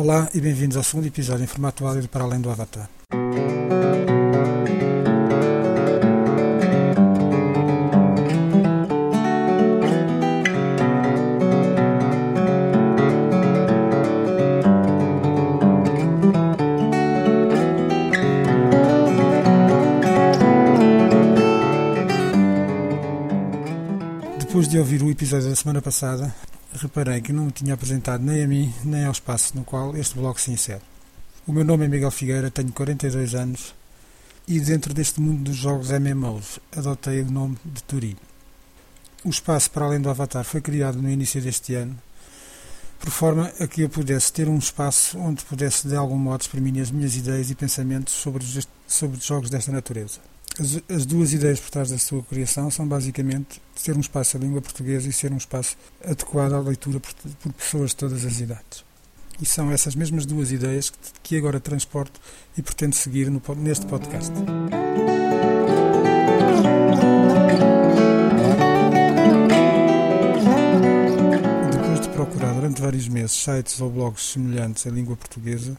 Olá e bem-vindos ao segundo episódio em formato áudio Para Além do Avatar. Depois de ouvir o episódio da semana passada, reparei que não me tinha apresentado nem a mim nem ao espaço no qual este blog se insere. O meu nome é Miguel Figueira, tenho 42 anos e dentro deste mundo dos jogos MMOs adotei o nome de Turi. O espaço para além do Avatar foi criado no início deste ano, por forma a que eu pudesse ter um espaço onde pudesse de algum modo exprimir as minhas ideias e pensamentos sobre os, sobre jogos desta natureza. As, as, duas ideias por trás da sua criação são basicamente ser um espaço em língua portuguesa e ser um espaço adequado à leitura por, por pessoas de todas as idades. E são essas mesmas duas ideias que, que agora transporto e pretendo seguir no, neste podcast. Depois de procurar durante vários meses sites ou blogs semelhantes em língua portuguesa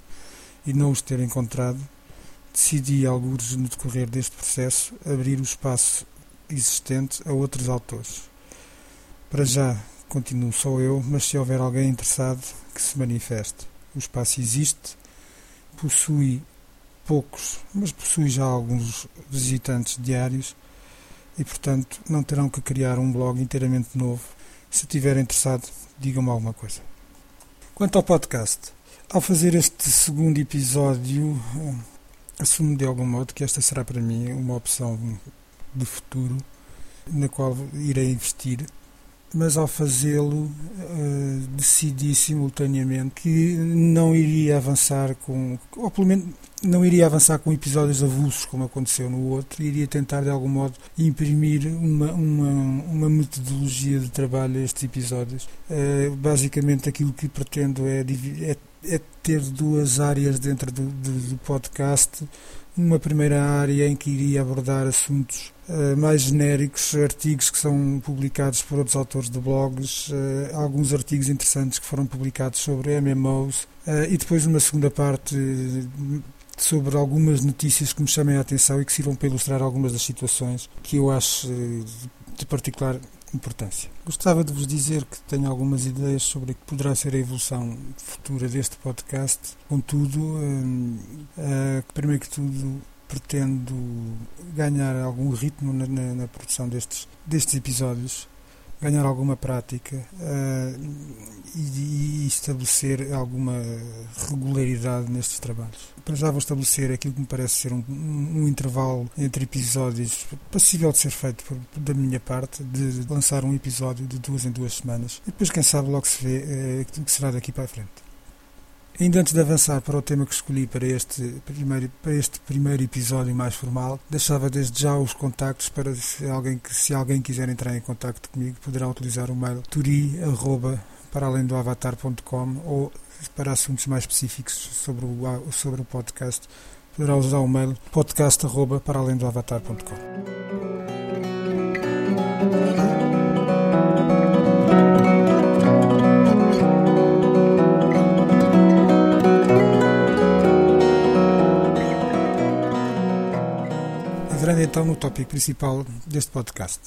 e não os ter encontrado, decidi, alguns no decorrer deste processo, abrir o espaço existente a outros autores. Para já, continuo só eu, mas se houver alguém interessado, que se manifeste. O espaço existe, possui poucos, mas possui já alguns visitantes diários e, portanto, não terão que criar um blog inteiramente novo. Se estiver interessado, digam-me alguma coisa. Quanto ao podcast, ao fazer este segundo episódio, assumo de algum modo que esta será para mim uma opção de futuro na qual irei investir, mas ao fazê-lo uh, decidi simultaneamente que não iria avançar com, ou pelo menos não iria avançar com episódios avulsos como aconteceu no outro, iria tentar de algum modo imprimir uma, uma, uma metodologia de trabalho a estes episódios. Uh, basicamente aquilo que pretendo é, é é ter duas áreas dentro do, do, do, podcast. Uma primeira área em que iria abordar assuntos uh, mais genéricos, artigos que são publicados por outros autores de blogs, uh, alguns artigos interessantes que foram publicados sobre MMOs, uh, eh, e depois uma segunda parte sobre algumas notícias que me chamem a atenção e que sirvam para ilustrar algumas das situações que eu acho de particular importância. Gostava de vos dizer que tenho algumas ideias sobre o que poderá ser a evolução futura deste podcast. Contudo, hum, uh, primeiro que tudo, pretendo ganhar algum ritmo na, na, na produção destes, destes episódios ganhar alguma prática uh, e, e, estabelecer alguma regularidade nestes trabalhos. Para já vou estabelecer aquilo que me parece ser um, um, um intervalo entre episódios passível de ser feito por, da minha parte, de lançar um episódio de duas em duas semanas e depois, quem sabe, logo se vê uh, que será daqui para a frente. Ainda antes de avançar para o tema que escolhi para este primeiro, para este primeiro episódio mais formal, deixava desde já os contactos para se alguém, se alguém quiser entrar em contacto comigo, poderá utilizar o mail turi, para além do avatar.com ou para assuntos mais específicos sobre o, sobre o podcast, poderá usar o mail podcast para além do avatar.com. então no tópico principal deste podcast.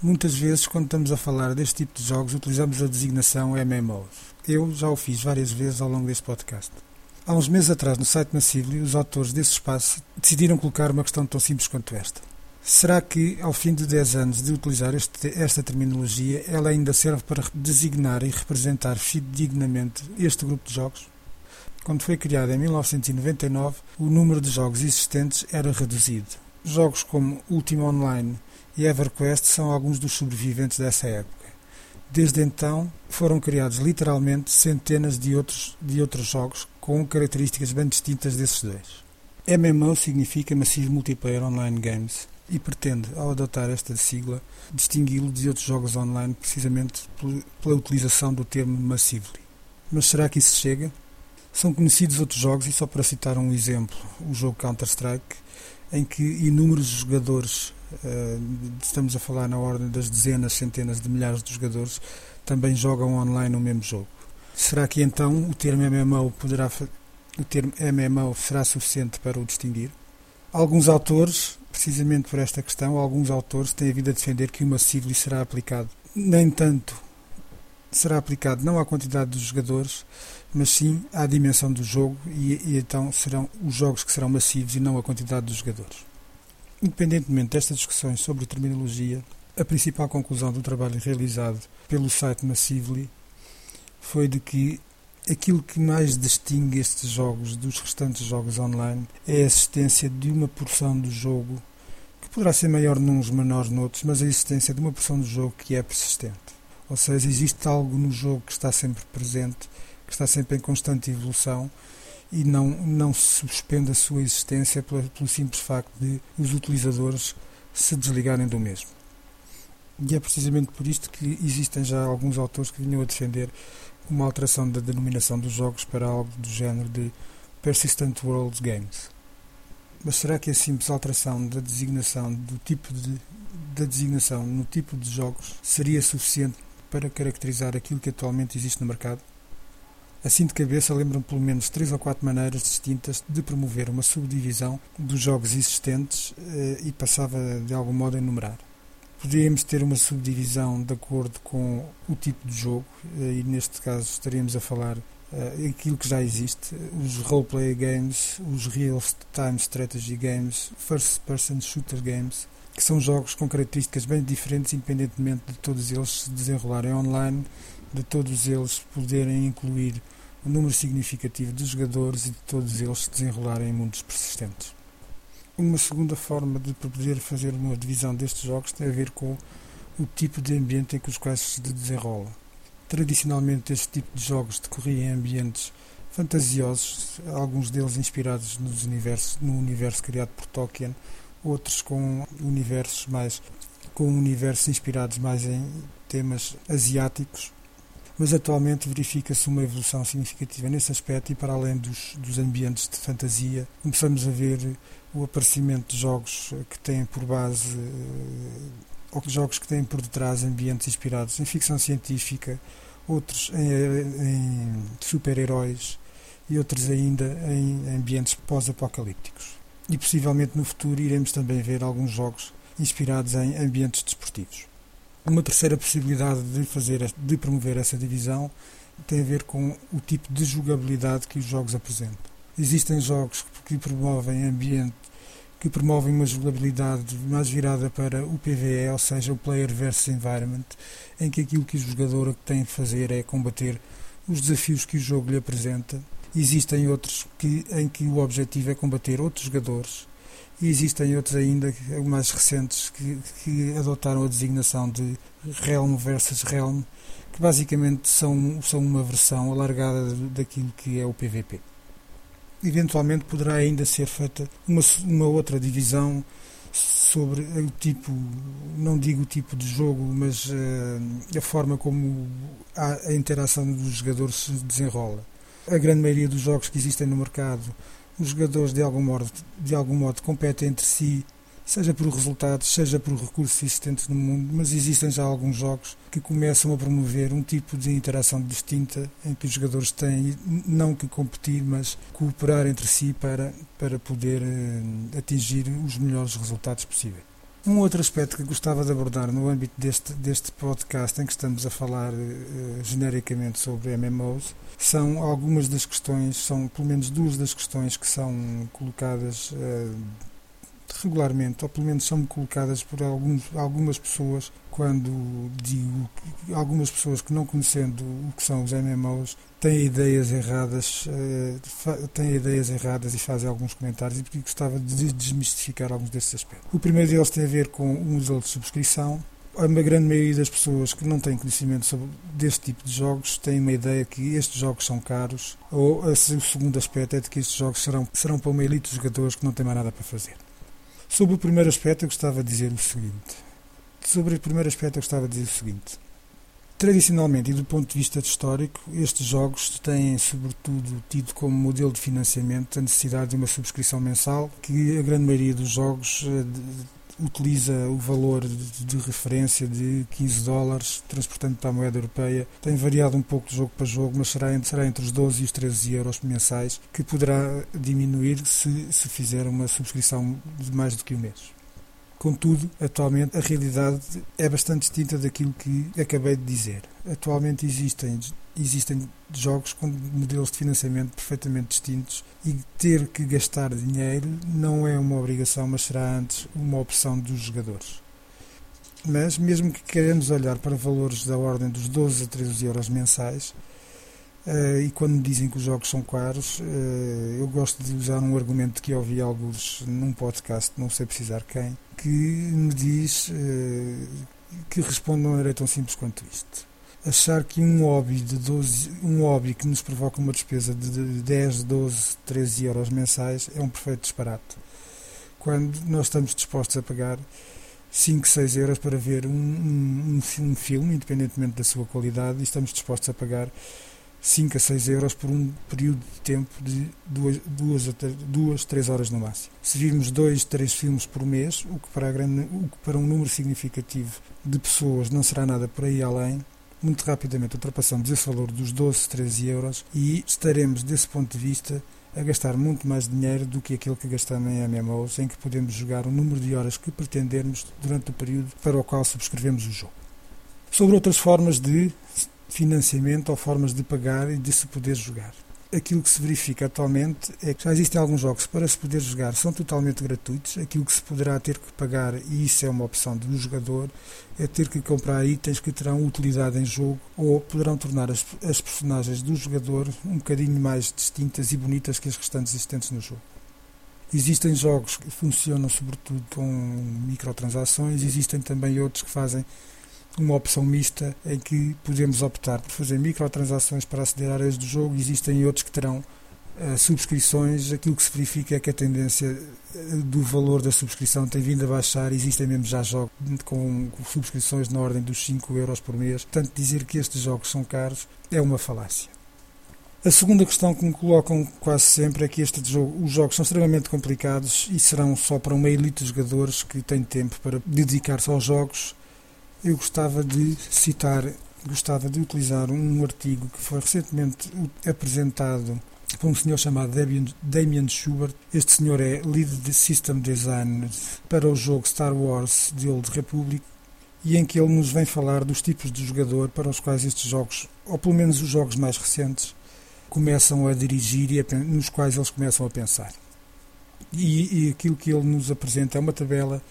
Muitas vezes, quando estamos a falar deste tipo de jogos, utilizamos a designação MMOs. Eu já o fiz várias vezes ao longo deste podcast. Há uns meses atrás, no site Massively, os autores desse espaço decidiram colocar uma questão tão simples quanto esta. Será que, ao fim de 10 anos de utilizar este, esta terminologia, ela ainda serve para designar e representar fidedignamente este grupo de jogos? Quando foi criado em 1999, o número de jogos existentes era reduzido. Jogos como Ultima Online e EverQuest são alguns dos sobreviventes dessa época. Desde então, foram criados literalmente centenas de outros, de outros jogos com características bem distintas desses dois. MMO significa Massive Multiplayer Online Games e pretende, ao adotar esta sigla, distingui-lo de outros jogos online precisamente pela utilização do termo Massively. Mas será que isso chega? São conhecidos outros jogos, e só para citar um exemplo, o jogo Counter-Strike, em que inúmeros jogadores, eh, estamos a falar na ordem das dezenas, centenas de milhares de jogadores, também jogam online o mesmo jogo. Será que então o termo MMO poderá o termo MMO será suficiente para o distinguir? Alguns autores, precisamente por esta questão, alguns autores têm vindo a defender que o Massively será aplicado. Nem tanto será aplicado não à quantidade dos jogadores, mas sim à dimensão do jogo e, e então serão os jogos que serão massivos e não a quantidade dos jogadores. Independentemente destas discussões sobre terminologia, a principal conclusão do trabalho realizado pelo site Massively foi de que aquilo que mais distingue estes jogos dos restantes jogos online é a existência de uma porção do jogo que poderá ser maior nuns, menor noutros, mas a existência de uma porção do jogo que é persistente. Ou seja, existe algo no jogo que está sempre presente, que está sempre em constante evolução e não, não se suspende a sua existência pelo, pelo simples facto de os utilizadores se desligarem do mesmo. E é precisamente por isto que existem já alguns autores que vinham a defender uma alteração da denominação dos jogos para algo do género de Persistent World Games. Mas será que a simples alteração da designação do tipo de da designação no tipo de jogos seria suficiente para caracterizar aquilo que atualmente existe no mercado? Assim de cabeça lembram pelo menos três ou quatro maneiras distintas de promover uma subdivisão dos jogos existentes eh, e passava de algum modo a enumerar. Poderíamos ter uma subdivisão de acordo com o tipo de jogo, eh, e neste caso estaríamos a falar uh, aquilo que já existe, os roleplay games, os real-time strategy games, first-person shooter games, que são jogos com características bem diferentes, independentemente de todos eles se desenrolarem online, de todos eles poderem incluir um número significativo de jogadores e de todos eles se desenrolarem em mundos persistentes. Uma segunda forma de poder fazer uma divisão destes jogos tem a ver com o tipo de ambiente em que os quais se desenrola. Tradicionalmente, este tipo de jogos decorria em ambientes fantasiosos, alguns deles inspirados nos universos, no universo criado por Tolkien, outros com universos mais com universos inspirados mais em temas asiáticos mas atualmente verifica-se uma evolução significativa nesse aspecto e para além dos, dos ambientes de fantasia, começamos a ver o aparecimento de jogos que têm por base eh, ou jogos que têm por detrás ambientes inspirados em ficção científica, outros em, em super-heróis e outros ainda em ambientes pós-apocalípticos. E possivelmente no futuro iremos também ver alguns jogos inspirados em ambientes desportivos. Uma terceira possibilidade de fazer de promover essa divisão tem a ver com o tipo de jogabilidade que os jogos apresentam. Existem jogos que promovem ambiente que promovem uma jogabilidade mais virada para o PvE, ou seja, o Player versus Environment, em que aquilo que o jogador tem de fazer é combater os desafios que o jogo lhe apresenta. Existem outros que, em que o objetivo é combater outros jogadores e existem outros ainda, mais recentes, que, que adotaram a designação de Realm versus Realm, que basicamente são, são uma versão alargada daquilo que é o PVP. Eventualmente poderá ainda ser feita uma, uma outra divisão sobre o tipo, não digo o tipo de jogo, mas uh, a forma como a, a interação dos jogadores se desenrola. A grande maioria dos jogos que existem no mercado os jogadores de algum modo, de algum modo competem entre si, seja por resultados, seja por recursos existentes no mundo, mas existem já alguns jogos que começam a promover um tipo de interação distinta em que os jogadores têm não que competir, mas cooperar entre si para, para poder uh, atingir os melhores resultados possíveis. Um outro aspecto que gostava de abordar no âmbito deste, deste podcast em que estamos a falar uh, genericamente sobre MMOs são algumas das questões, são pelo menos duas das questões que são colocadas uh, regularmente, ou pelo menos são colocadas por alguns, algumas pessoas quando digo algumas pessoas que não conhecendo o que são os MMOs têm ideias erradas, uh, têm ideias erradas e fazem alguns comentários e porque gostava de desmistificar alguns desses aspectos. O primeiro deles tem a ver com o modelo de subscrição a grande maioria das pessoas que não têm conhecimento sobre deste tipo de jogos tem uma ideia que estes jogos são caros, ou o segundo aspecto é de que estes jogos serão, serão para uma elite de jogadores que não tem mais nada para fazer. Sobre o primeiro aspecto, eu gostava de dizer o seguinte. Sobre o primeiro aspecto, eu gostava de dizer o seguinte. Tradicionalmente e do ponto de vista histórico, estes jogos têm, sobretudo, tido como modelo de financiamento a necessidade de uma subscrição mensal, que a grande maioria dos jogos eh, utiliza o valor de, de, referência de 15 dólares, transportando para a moeda europeia. Tem variado um pouco de jogo para jogo, mas será entre, será entre os 12 e os 13 euros mensais, que poderá diminuir se, se fizer uma subscrição de mais do que um mês. Contudo, atualmente a realidade é bastante distinta daquilo que acabei de dizer. Atualmente existem, existem jogos com modelos de financiamento perfeitamente distintos e ter que gastar dinheiro não é uma obrigação, mas será antes uma opção dos jogadores. Mas, mesmo que queremos olhar para valores da ordem dos 12 a 13 euros mensais, Uh, e quando me dizem que os jogos são caros, uh, eu gosto de usar um argumento que ouvi alguns num podcast, não sei precisar quem, que me diz uh, que responde de uma maneira tão simples quanto isto. Achar que um hobby, de 12, um hobby que nos provoca uma despesa de 10, 12, 13 euros mensais é um perfeito disparate. Quando nós estamos dispostos a pagar 5, 6 euros para ver um, um, um filme, independentemente da sua qualidade, e estamos dispostos a pagar 5 a 6 euros por um período de tempo de 2, 2, 2 3 horas no máximo. Se virmos 2, 3 filmes por mês, o que, para grande, o que para um número significativo de pessoas não será nada por aí além, muito rapidamente ultrapassamos esse valor dos 12, 13 euros e estaremos, desse ponto de vista, a gastar muito mais dinheiro do que aquilo que gastamos em MMOs, em que podemos jogar o número de horas que pretendermos durante o período para o qual subscrevemos o jogo. Sobre outras formas de financiamento ou formas de pagar e de se poder jogar. Aquilo que se verifica atualmente é que já existem alguns jogos para se poder jogar são totalmente gratuitos. Aquilo que se poderá ter que pagar, e isso é uma opção do jogador, é ter que comprar itens que terão utilidade em jogo ou poderão tornar as, as personagens do jogador um bocadinho mais distintas e bonitas que as restantes existentes no jogo. Existem jogos que funcionam sobretudo com microtransações, existem também outros que fazem uma opção mista em que podemos optar por fazer microtransações para aceder a áreas do jogo. Existem outros que terão uh, subscrições. Aquilo que se verifica é que a tendência eh, do valor da subscrição tem vindo a baixar. Existem mesmo já jogos com, subscrições na ordem dos 5 euros por mês. Portanto, dizer que estes jogos são caros é uma falácia. A segunda questão que me colocam quase sempre é que este jogo, os jogos são extremamente complicados e serão só para uma elite de jogadores que tem tempo para dedicar-se aos jogos eu gostava de citar, gostava de utilizar um artigo que foi recentemente apresentado por um senhor chamado Damien Schubert. Este senhor é Lead de System Design para o jogo Star Wars The Old Republic e em que ele nos vem falar dos tipos de jogador para os quais estes jogos, ou pelo menos os jogos mais recentes, começam a dirigir e a, nos quais eles começam a pensar. E, e aquilo que ele nos apresenta é uma tabela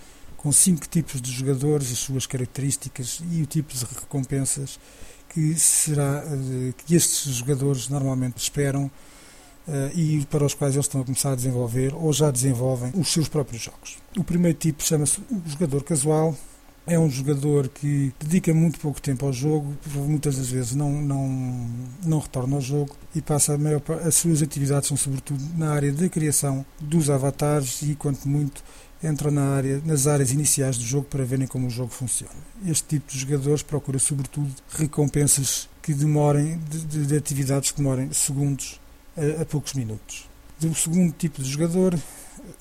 com cinco tipos de jogadores, as suas características e o tipo de recompensas que será eh, que estes jogadores normalmente esperam Uh, e para os quais eles estão a começar a desenvolver ou já desenvolvem os seus próprios jogos. O primeiro tipo chama-se o jogador casual. É um jogador que dedica muito pouco tempo ao jogo, muitas das vezes não, não, não retorna ao jogo e passa a maior as suas atividades são sobretudo na área da criação dos avatares e, quanto muito, entram na área, nas áreas iniciais do jogo para verem como o jogo funciona. Este tipo de jogadores procura, sobretudo, recompensas que demorem, de, de, de atividades que demorem segundos a, a, poucos minutos. O segundo tipo de jogador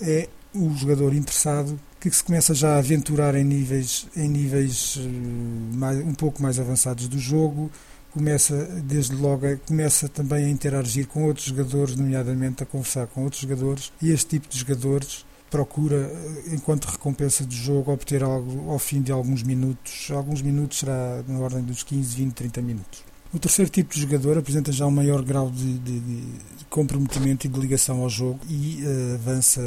é o jogador interessado que se começa já a aventurar em níveis, em níveis eh, mais, um pouco mais avançados do jogo, começa desde logo começa também a interagir com outros jogadores, nomeadamente a conversar com outros jogadores, e este tipo de jogadores procura, eh, enquanto recompensa do jogo, obter algo ao fim de alguns minutos. Alguns minutos será na ordem dos 15, 20, 30 minutos. O terceiro tipo de jogador apresenta já um maior grau de, de, de comprometimento e de ligação ao jogo e uh, avança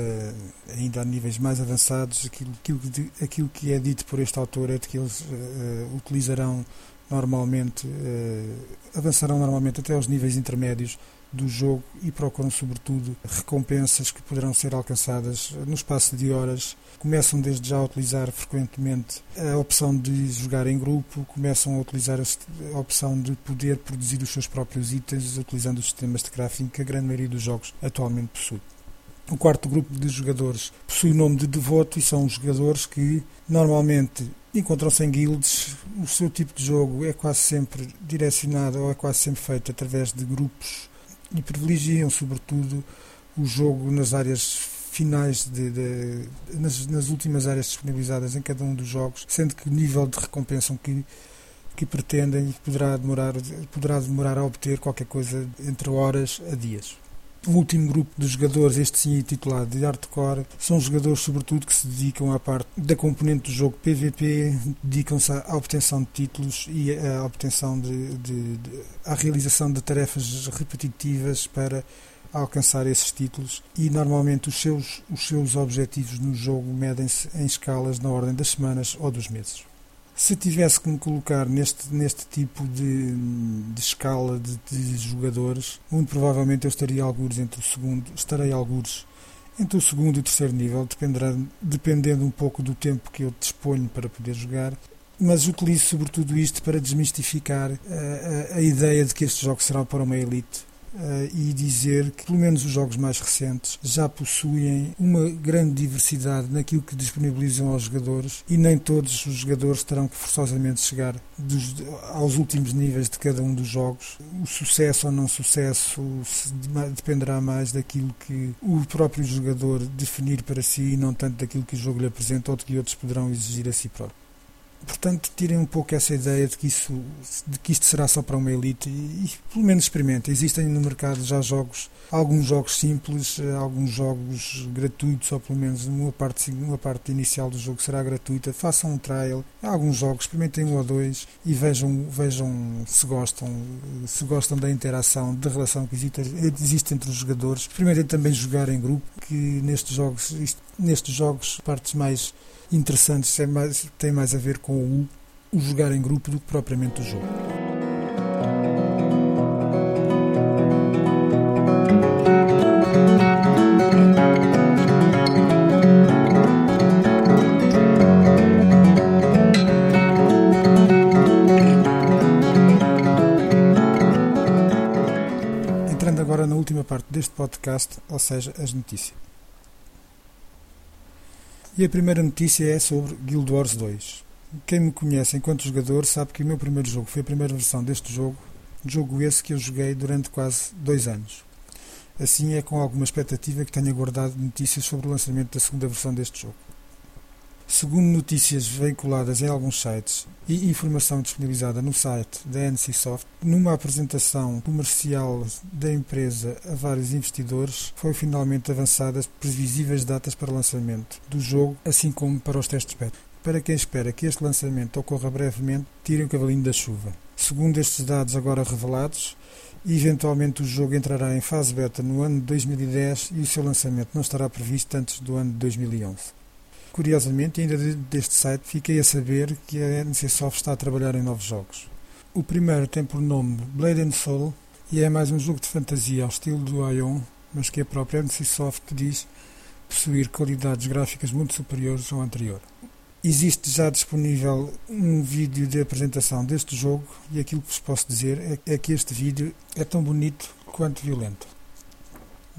ainda a níveis mais avançados. Aquilo, aquilo, aquilo, que é dito por este autor é de que eles uh, utilizarão normalmente, uh, avançarão normalmente até aos níveis intermédios do jogo e procuram, sobretudo, recompensas que poderão ser alcançadas no espaço de horas. Começam desde já a utilizar frequentemente a opção de jogar em grupo, começam a utilizar a opção de poder produzir os seus próprios itens utilizando os sistemas de crafting que a grande maioria dos jogos atualmente possui. O quarto grupo de jogadores possui o nome de devoto e são os jogadores que normalmente encontram-se em guilds. O seu tipo de jogo é quase sempre direcionado ou é quase sempre feito através de grupos e privilegiam, sobretudo, o jogo nas áreas finais de, de nas, nas, últimas áreas disponibilizadas em cada um dos jogos, sendo que o nível de recompensa que que pretendem poderá demorar poderá demorar a obter qualquer coisa entre horas a dias. O último grupo de jogadores, este sim intitulado de Hardcore, são jogadores sobretudo que se dedicam à parte da componente do jogo PVP, dedicam-se à obtenção de títulos e à obtenção de, de, de à realização de tarefas repetitivas para alcançar esses títulos e normalmente os seus, os seus objetivos no jogo medem-se em escalas na ordem das semanas ou dos meses. Se tivesse que me colocar neste, neste tipo de, de escala de, de, jogadores, muito provavelmente eu estaria alguns entre o segundo, estarei alguns entre o segundo e o terceiro nível, dependerá, dependendo um pouco do tempo que eu disponho para poder jogar. Mas utilizo sobretudo isto para desmistificar a, a, a ideia de que este jogo será para uma elite e dizer que, pelo menos os jogos mais recentes, já possuem uma grande diversidade naquilo que disponibilizam aos jogadores e nem todos os jogadores terão que forçosamente chegar dos, aos últimos níveis de cada um dos jogos. O sucesso ou não sucesso dependerá mais daquilo que o próprio jogador definir para si e não tanto daquilo que o jogo lhe apresenta ou de que outros poderão exigir a si próprio. Portanto, tirem um pouco essa ideia de que, isso, de que isto será só para uma elite e, e pelo menos experimentem. Existem no mercado já jogos, alguns jogos simples, eh, alguns jogos gratuitos, ou pelo menos uma parte, uma parte inicial do jogo será gratuita. Façam um trial, alguns jogos, experimentem um ou dois e vejam, vejam se gostam, se gostam da interação, da relação que existe, existe entre os jogadores. Experimentem também jogar em grupo, que nestes jogos, isto, nestes jogos, partes mais interessantes tem mais, tem mais a ver com o, o jogar em grupo do que propriamente o jogo. Entrando agora na última parte deste podcast, ou seja, as notícias. E a primeira notícia é sobre Guild Wars 2. Quem me conhece enquanto jogador sabe que o meu primeiro jogo foi a primeira versão deste jogo, jogo esse que eu joguei durante quase dois anos. Assim é com alguma expectativa que tenho aguardado notícias sobre o lançamento da segunda versão deste jogo. Segundo notícias veiculadas em alguns sites e informação disponibilizada no site da NCSoft, numa apresentação comercial da empresa a vários investidores, foi finalmente avançadas previsíveis datas para lançamento do jogo, assim como para os testes beta. Para quem espera que este lançamento ocorra brevemente, tirem o cavalinho da chuva. Segundo estes dados agora revelados, eventualmente o jogo entrará em fase beta no ano de 2010 e o seu lançamento não estará previsto antes do ano de 2011. Curiosamente, ainda deste site, fiquei a saber que a NCSoft está a trabalhar em novos jogos. O primeiro tem por nome Blade and Soul e é mais um jogo de fantasia ao estilo do Ion, mas que a própria NCSoft diz possuir qualidades gráficas muito superiores ao anterior. Existe já disponível um vídeo de apresentação deste jogo e aquilo que vos posso dizer é, é que este vídeo é tão bonito quanto violento.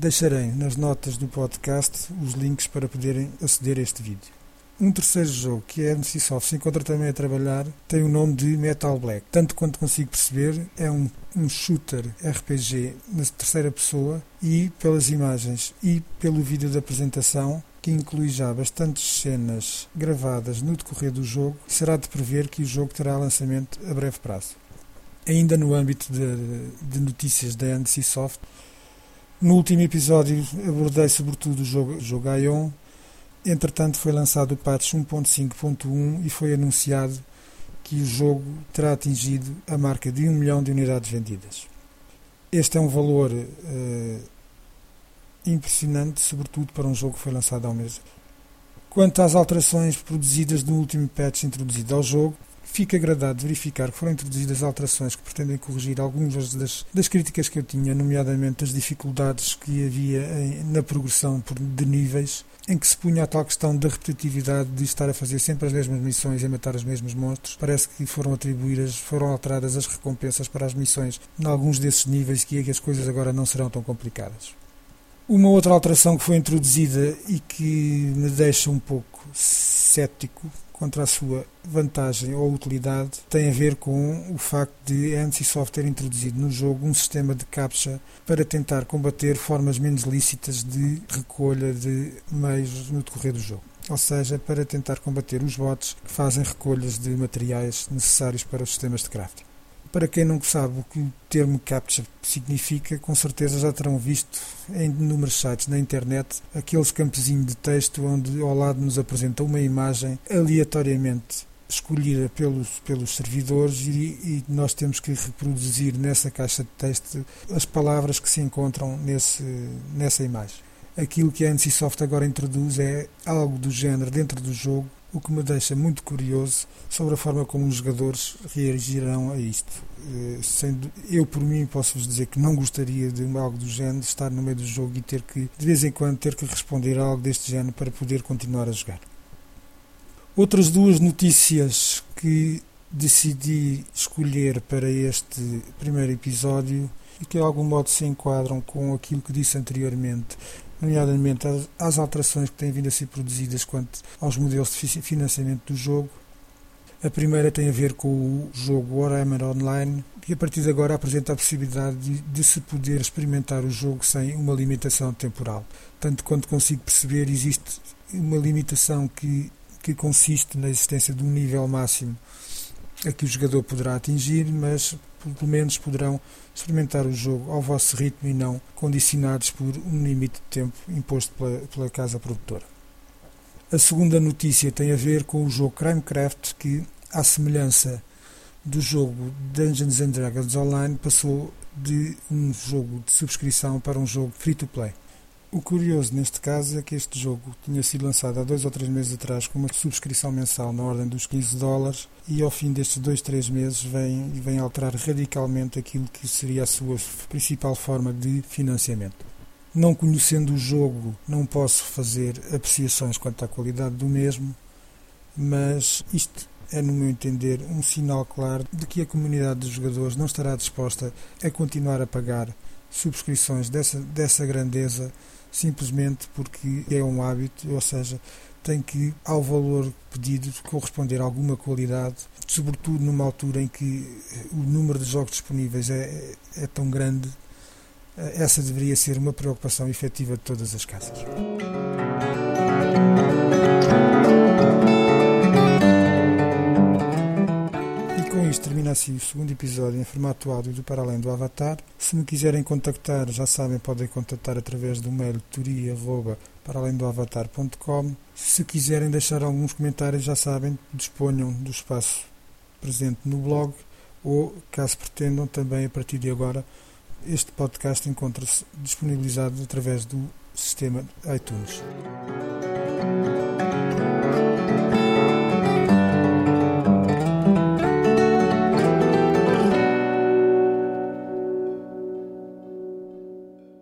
Deixarei nas notas do podcast os links para poderem aceder a este vídeo. Um terceiro jogo, que é a NCSoft, se encontra também a trabalhar, tem o nome de Metal Black. Tanto quanto consigo perceber, é um, um shooter RPG na terceira pessoa e, pelas imagens e pelo vídeo da apresentação, que inclui já bastantes cenas gravadas no decorrer do jogo, será de prever que o jogo terá lançamento a breve prazo. Ainda no âmbito de, de notícias da NCSoft, no último episódio abordei sobretudo o jogo, jogo Ion. Entretanto, foi lançado o patch 1.5.1 e foi anunciado que o jogo terá atingido a marca de 1 milhão de unidades vendidas. Este é um valor uh, impressionante, sobretudo para um jogo que foi lançado há um mês. Quanto às alterações produzidas no último patch introduzido ao jogo, Fico agradado de verificar que foram introduzidas alterações que pretendem corrigir algumas das, das críticas que eu tinha, nomeadamente as dificuldades que havia em, na progressão por, de níveis, em que se punha a tal questão da repetitividade de estar a fazer sempre as mesmas missões e matar os mesmos monstros. Parece que foram atribuídas, foram alteradas as recompensas para as missões em alguns desses níveis que as coisas agora não serão tão complicadas. Uma outra alteração que foi introduzida e que me deixa um pouco cético contra a sua vantagem ou utilidade tem a ver com o facto de a NCSoft ter introduzido no jogo um sistema de captcha para tentar combater formas menos lícitas de recolha de meios no decorrer do jogo. Ou seja, para tentar combater os bots que fazem recolhas de materiais necessários para os sistemas de crafting. Para quem não sabe o que o termo captcha significa, com certeza já terão visto em inúmeros sites na internet aqueles campezinhos de texto onde ao lado nos apresenta uma imagem aleatoriamente escolhida pelos, pelos servidores e, e, nós temos que reproduzir nessa caixa de texto as palavras que se encontram nesse, nessa imagem. Aquilo que a NCSoft agora introduz é algo do género dentro do jogo o que me deixa muito curioso sobre a forma como os jogadores reagirão a isto. Eh, sendo, eu, por mim, posso-vos dizer que não gostaria de algo do género, estar no meio do jogo e ter que, de vez em quando, ter que responder a algo deste género para poder continuar a jogar. Outras duas notícias que decidi escolher para este primeiro episódio e que de algum modo se enquadram com aquilo que disse anteriormente nomeadamente às alterações que têm vindo a ser produzidas quanto aos modelos de financiamento do jogo. A primeira tem a ver com o jogo Warhammer Online, que a partir de agora apresenta a possibilidade de, de, se poder experimentar o jogo sem uma limitação temporal. Tanto quanto consigo perceber, existe uma limitação que, que consiste na existência de um nível máximo a que o jogador poderá atingir, mas pelo menos poderão experimentar o jogo ao vosso ritmo e não condicionados por um limite de tempo imposto pela, pela casa produtora. A segunda notícia tem a ver com o jogo Crimecraft, que, à semelhança do jogo Dungeons and Dragons Online, passou de um jogo de subscrição para um jogo free-to-play. O curioso neste caso é que este jogo tinha sido lançado há dois ou três meses atrás com uma subscrição mensal na ordem dos 15 dólares e ao fim destes dois, três meses vem, vem alterar radicalmente aquilo que seria a sua principal forma de financiamento. Não conhecendo o jogo, não posso fazer apreciações quanto à qualidade do mesmo, mas isto é, no meu entender, um sinal claro de que a comunidade de jogadores não estará disposta a continuar a pagar subscrições dessa, dessa grandeza simplesmente porque é um hábito, ou seja, tem que, ao valor pedido, corresponder alguma qualidade, sobretudo numa altura em que o número de jogos disponíveis é, é tão grande. Essa deveria ser uma preocupação efetiva de todas as casas. Isto termina assim o segundo episódio em formato áudio do Para Além do Avatar. Se me quiserem contactar, já sabem, podem contactar através do mail turia.paraalemdoavatar.com. Se quiserem deixar alguns comentários, já sabem, disponham do espaço presente no blog ou, caso pretendam, também a partir de agora, este podcast encontra-se disponibilizado através do sistema iTunes.